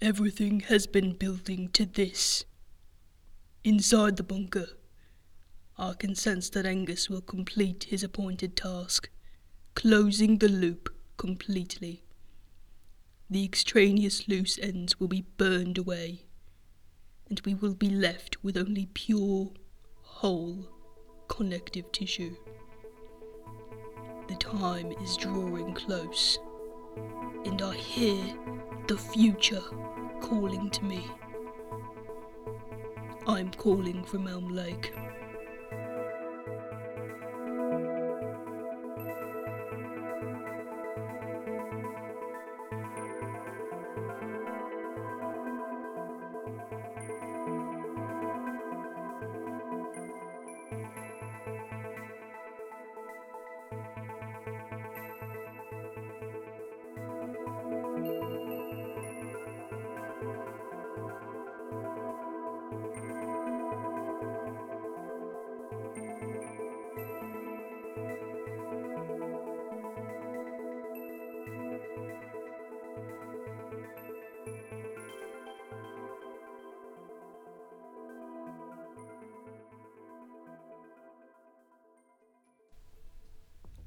Everything has been building to this. Inside the bunker, I can sense that Angus will complete his appointed task, closing the loop completely. The extraneous loose ends will be burned away, and we will be left with only pure, whole, connective tissue. The time is drawing close, and I hear the future calling to me. I'm calling from Elm Lake.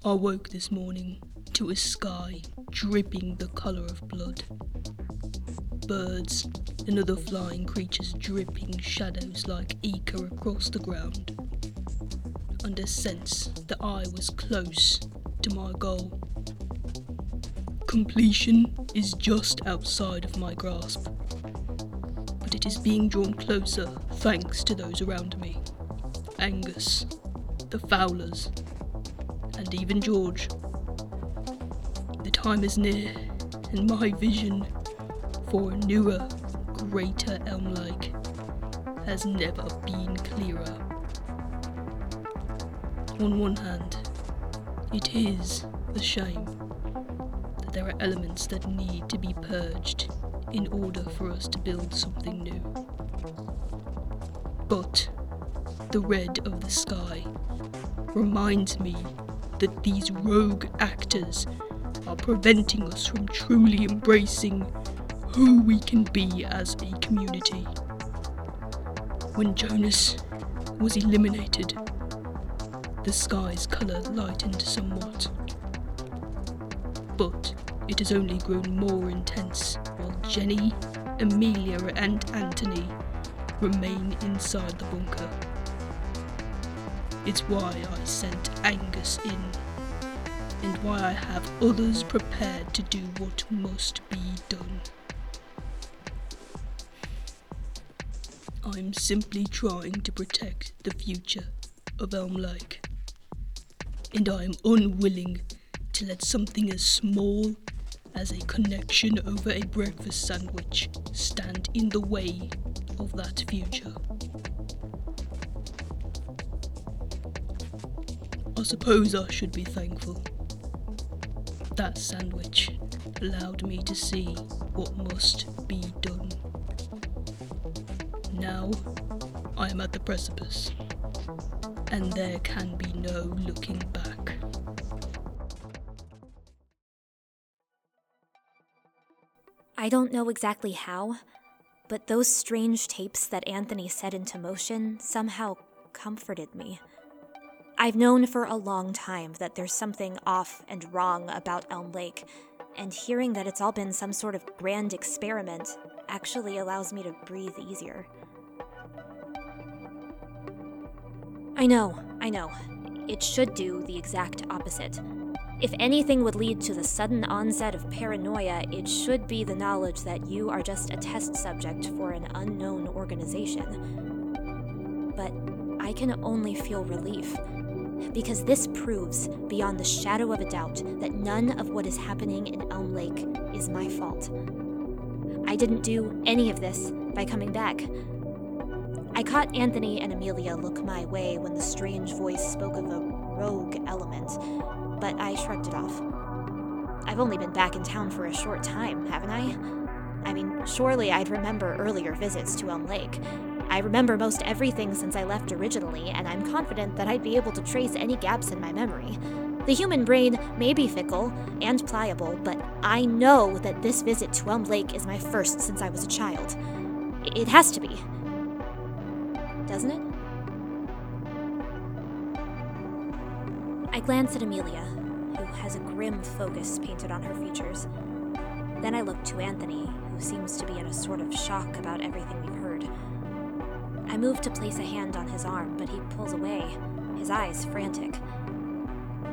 I woke this morning to a sky dripping the colour of blood. Birds and other flying creatures dripping shadows like ichor across the ground. And a sense that I was close to my goal. Completion is just outside of my grasp, but it is being drawn closer thanks to those around me Angus, the Fowlers, and even George. The time is near, and my vision for a newer, greater Elm Lake has never been clearer. On one hand, it is a shame that there are elements that need to be purged in order for us to build something new. But the red of the sky reminds me that these rogue actors are preventing us from truly embracing who we can be as a community. When Jonas was eliminated, the sky's colour lightened somewhat. But it has only grown more intense while Jenny, Emilia, and Anthony remain inside the bunker. It's why I sent Angus in, and why I have others prepared to do what must be done. I'm simply trying to protect the future of Elm Lake, and I am unwilling to let something as small as a connection over a breakfast sandwich stand in the way of that future. I suppose I should be thankful. That sandwich allowed me to see what must be done. Now I am at the precipice, and there can be no looking back. I don't know exactly how, but those strange tapes that Anthony set into motion somehow comforted me. I've known for a long time that there's something off and wrong about Elm Lake, and hearing that it's all been some sort of grand experiment actually allows me to breathe easier. I know, I know. It should do the exact opposite. If anything would lead to the sudden onset of paranoia, it should be the knowledge that you are just a test subject for an unknown organization. But I can only feel relief because this proves, beyond the shadow of a doubt, that none of what is happening in Elm Lake is my fault. I didn't do any of this by coming back. I caught Anthony and Emilia look my way when the strange voice spoke of a rogue element, but I shrugged it off. I've only been back in town for a short time, haven't I? I mean, surely I'd remember earlier visits to Elm Lake, I remember most everything since I left originally, and I'm confident that I'd be able to trace any gaps in my memory. The human brain may be fickle and pliable, but I know that this visit to Elm Lake is my first since I was a child. It has to be. Doesn't it? I glance at Emilia, who has a grim focus painted on her features. Then I look to Anthony, who seems to be in a sort of shock about everything we've heard. I move to place a hand on his arm, but he pulls away, his eyes frantic.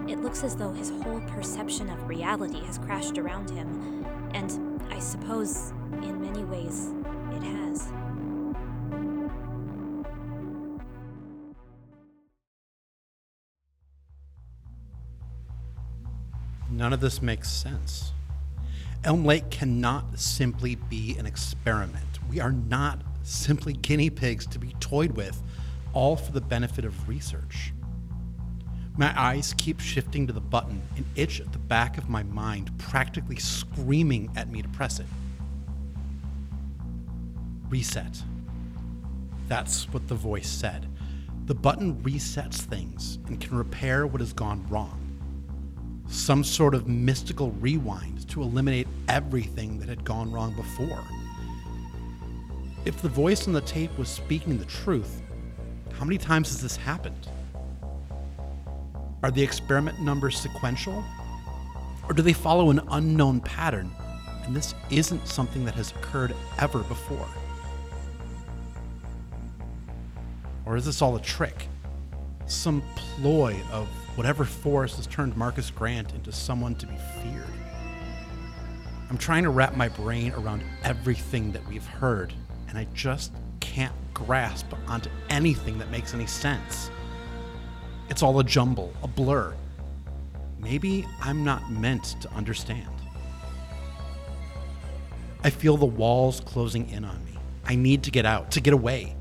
It looks as though his whole perception of reality has crashed around him, and I suppose, in many ways, it has. None of this makes sense. Elm Lake cannot simply be an experiment. We are not simply guinea pigs to be toyed with, all for the benefit of research. My eyes keep shifting to the button, an itch at the back of my mind practically screaming at me to press it. Reset. That's what the voice said. The button resets things and can repair what has gone wrong. Some sort of mystical rewind to eliminate everything that had gone wrong before. If the voice on the tape was speaking the truth, how many times has this happened? Are the experiment numbers sequential? Or do they follow an unknown pattern and this isn't something that has occurred ever before? Or is this all a trick? Some ploy of whatever force has turned Markus Grant into someone to be feared? I'm trying to wrap my brain around everything that we've heard, and I just can't grasp onto anything that makes any sense. It's all a jumble, a blur. Maybe I'm not meant to understand. I feel the walls closing in on me. I need to get out, to get away.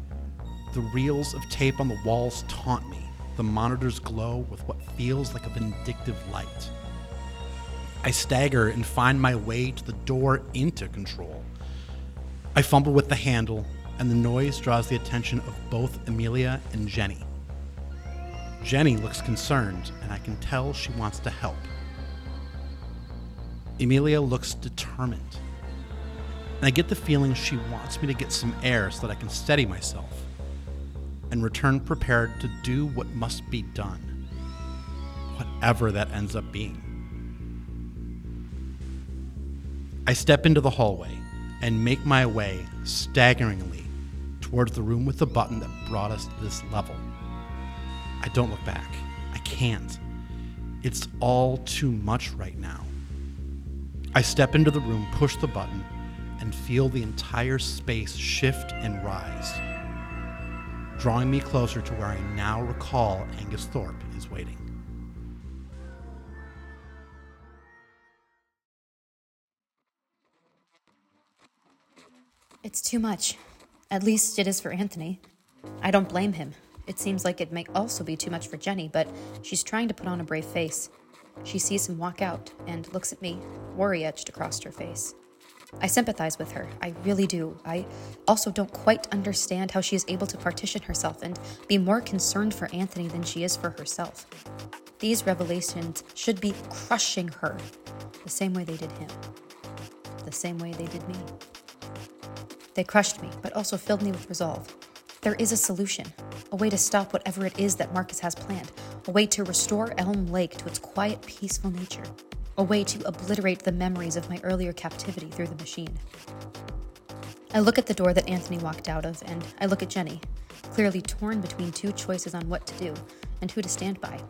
The reels of tape on the walls taunt me. The monitors glow with what feels like a vindictive light. I stagger and find my way to the door into control. I fumble with the handle, and the noise draws the attention of both Emilia and Jenny. Jenny looks concerned, and I can tell she wants to help. Emilia looks determined. And I get the feeling she wants me to get some air so that I can steady myself and return prepared to do what must be done, whatever that ends up being. I step into the hallway and make my way staggeringly towards the room with the button that brought us to this level. I don't look back. I can't. It's all too much right now. I step into the room, push the button, and feel the entire space shift and rise, drawing me closer to where I now recall Angus Thorpe is waiting. It's too much. At least it is for Anthony. I don't blame him. It seems like it may also be too much for Jenny, but she's trying to put on a brave face. She sees him walk out and looks at me, worry etched across her face. I sympathize with her. I really do. I also don't quite understand how she is able to partition herself and be more concerned for Anthony than she is for herself. These revelations should be crushing her the same way they did him, the same way they did me. They crushed me, but also filled me with resolve. There is a solution, a way to stop whatever it is that Markus has planned, a way to restore Elm Lake to its quiet, peaceful nature, a way to obliterate the memories of my earlier captivity through the machine. I look at the door that Anthony walked out of, and I look at Jenny, clearly torn between two choices on what to do and who to stand by.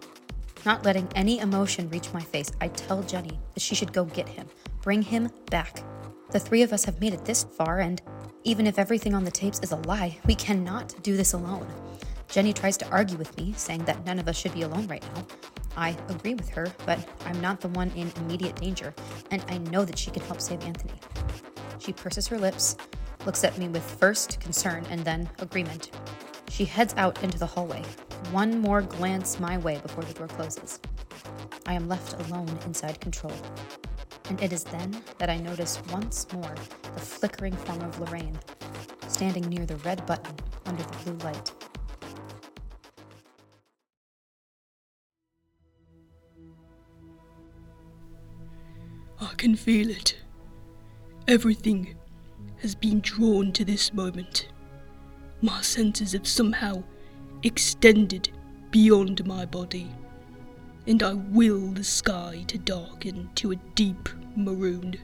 Not letting any emotion reach my face, I tell Jenny that she should go get him, bring him back. The three of us have made it this far, and even if everything on the tapes is a lie, we cannot do this alone. Jenny tries to argue with me, saying that none of us should be alone right now. I agree with her, but I'm not the one in immediate danger, and I know that she can help save Anthony. She purses her lips, looks at me with first concern and then agreement. She heads out into the hallway, one more glance my way before the door closes. I am left alone inside control and it is then that I notice once more the flickering form of Lorraine, standing near the red button under the blue light. I can feel it. Everything has been drawn to this moment. My senses have somehow extended beyond my body and I will the sky to darken to a deep maroon.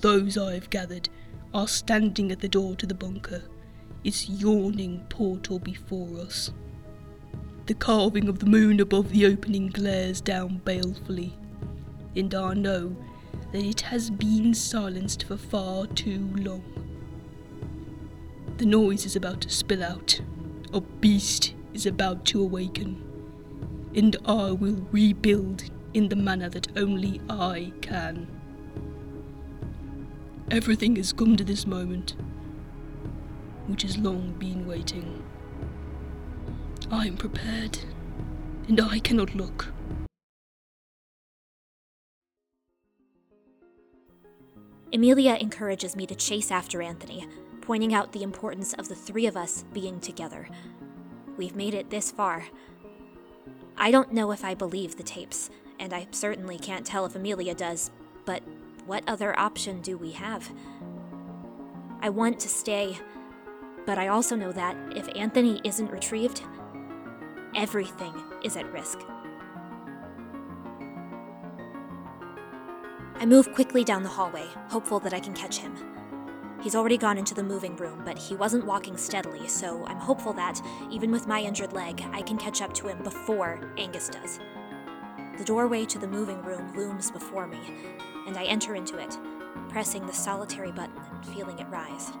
Those I have gathered are standing at the door to the bunker, its yawning portal before us. The carving of the moon above the opening glares down balefully, and I know that it has been silenced for far too long. The noise is about to spill out. A beast is about to awaken. And I will rebuild in the manner that only I can. Everything has come to this moment, which has long been waiting. I am prepared, and I cannot look. Emilia encourages me to chase after Anthony, pointing out the importance of the three of us being together. We've made it this far. I don't know if I believe the tapes, and I certainly can't tell if Emilia does, but what other option do we have? I want to stay, but I also know that if Anthony isn't retrieved, everything is at risk. I move quickly down the hallway, hopeful that I can catch him. He's already gone into the moving room, but he wasn't walking steadily, so I'm hopeful that, even with my injured leg, I can catch up to him before Angus does. The doorway to the moving room looms before me, and I enter into it, pressing the solitary button and feeling it rise.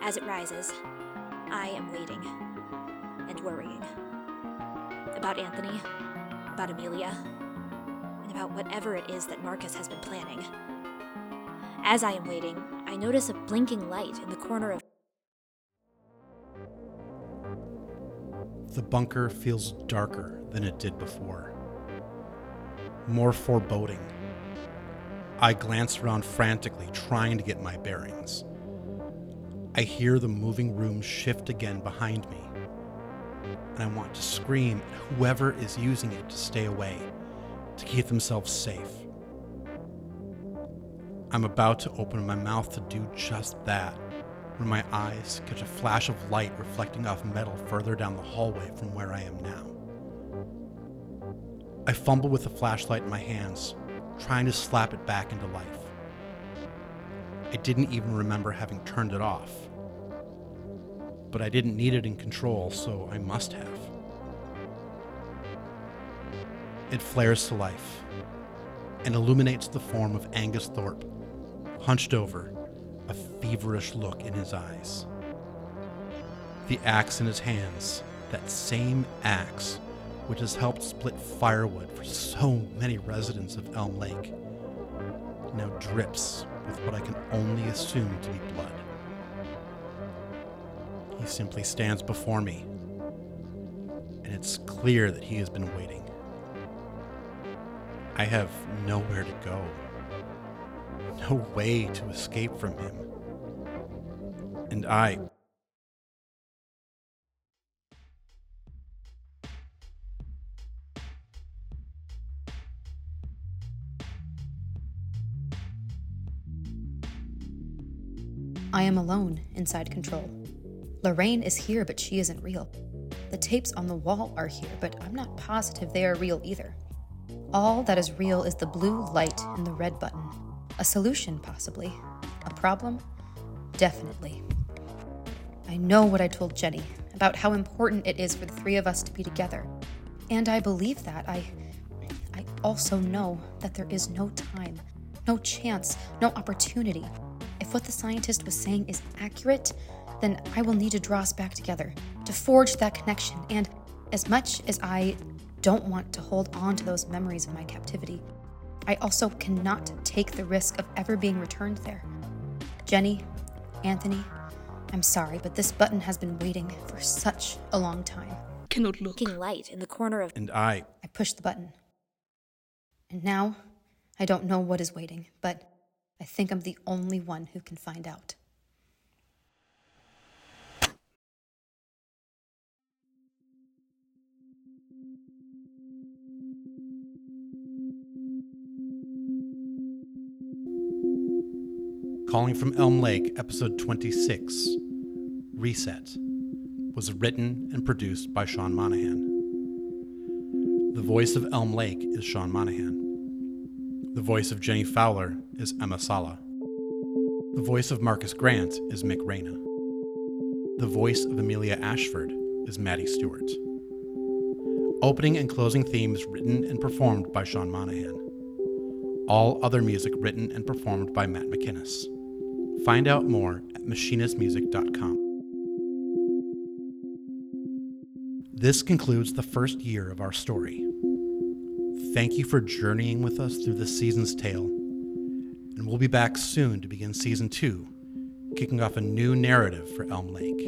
As it rises, I am waiting and worrying. About Anthony, about Emilia, and about whatever it is that Markus has been planning. As I am waiting, I notice a blinking light in the corner of. The bunker feels darker than it did before. More foreboding. I glance around frantically, trying to get my bearings. I hear the moving room shift again behind me, and I want to scream at whoever is using it to stay away to keep themselves safe. I'm about to open my mouth to do just that when my eyes catch a flash of light reflecting off metal further down the hallway from where I am now. I fumble with the flashlight in my hands, trying to slap it back into life. I didn't even remember having turned it off. But I didn't need it in control, so I must have. It flares to life and illuminates the form of Angus Thorpe, hunched over, a feverish look in his eyes. The axe in his hands, that same axe which has helped split firewood for so many residents of Elm Lake, now drips with what I can only assume to be blood. He simply stands before me, and it's clear that he has been waiting. I have nowhere to go, no way to escape from him. And I. I am alone inside control. Lorraine is here, but she isn't real. The tapes on the wall are here, but I'm not positive they are real either. All that is real is the blue light and the red button. A solution, possibly. A problem? Definitely. I know what I told Jenny about how important it is for the three of us to be together. And I believe that. I I also know that there is no time, no chance, no opportunity. If what the scientist was saying is accurate, then I will need to draw us back together, to forge that connection. And as much as I don't want to hold on to those memories of my captivity. I also cannot take the risk of ever being returned there. Jenny, Anthony, I'm sorry, but this button has been waiting for such a long time. Cannot look. Blinking light in the corner of. And I. I push the button. And now, I don't know what is waiting, but I think I'm the only one who can find out. Calling from Elm Lake, episode 26, Reset, was written and produced by Sean Monaghan. The voice of Elm Lake is Sean Monaghan. The voice of Jenny Fowler is Emma Sala. The voice of Markus Grant is Mick Reyna. The voice of Emilia Ashford is Maddie Stuart. Opening and closing themes written and performed by Sean Monaghan. All other music written and performed by Matt MacInnes. Find out more at machinnesmusic.com. This concludes the first year of our story. Thank you for journeying with us through the season's tale, and we'll be back soon to begin season two, kicking off a new narrative for Elm Lake.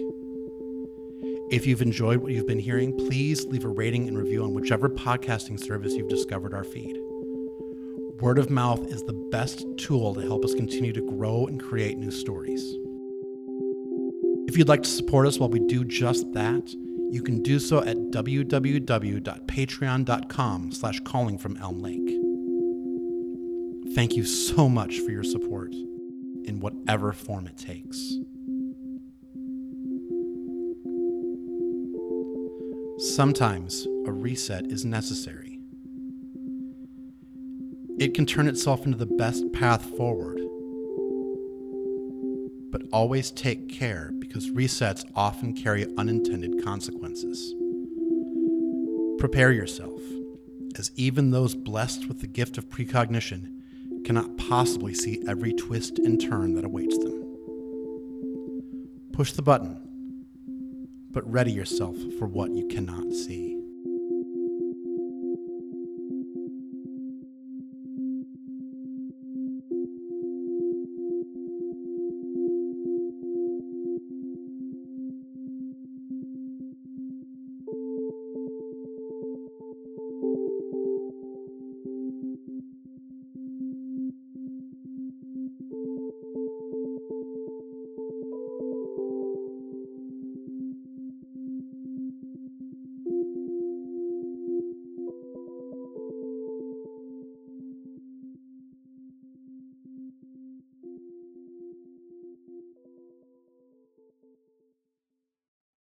If you've enjoyed what you've been hearing, please leave a rating and review on whichever podcasting service you've discovered our feed. Word of mouth is the best tool to help us continue to grow and create new stories. If you'd like to support us while we do just that, you can do so at www.patreon.com slash calling from Elm Lake. Thank you so much for your support in whatever form it takes. Sometimes a reset is necessary. It can turn itself into the best path forward. But always take care because resets often carry unintended consequences. Prepare yourself, as even those blessed with the gift of precognition cannot possibly see every twist and turn that awaits them. Push the button, but ready yourself for what you cannot see.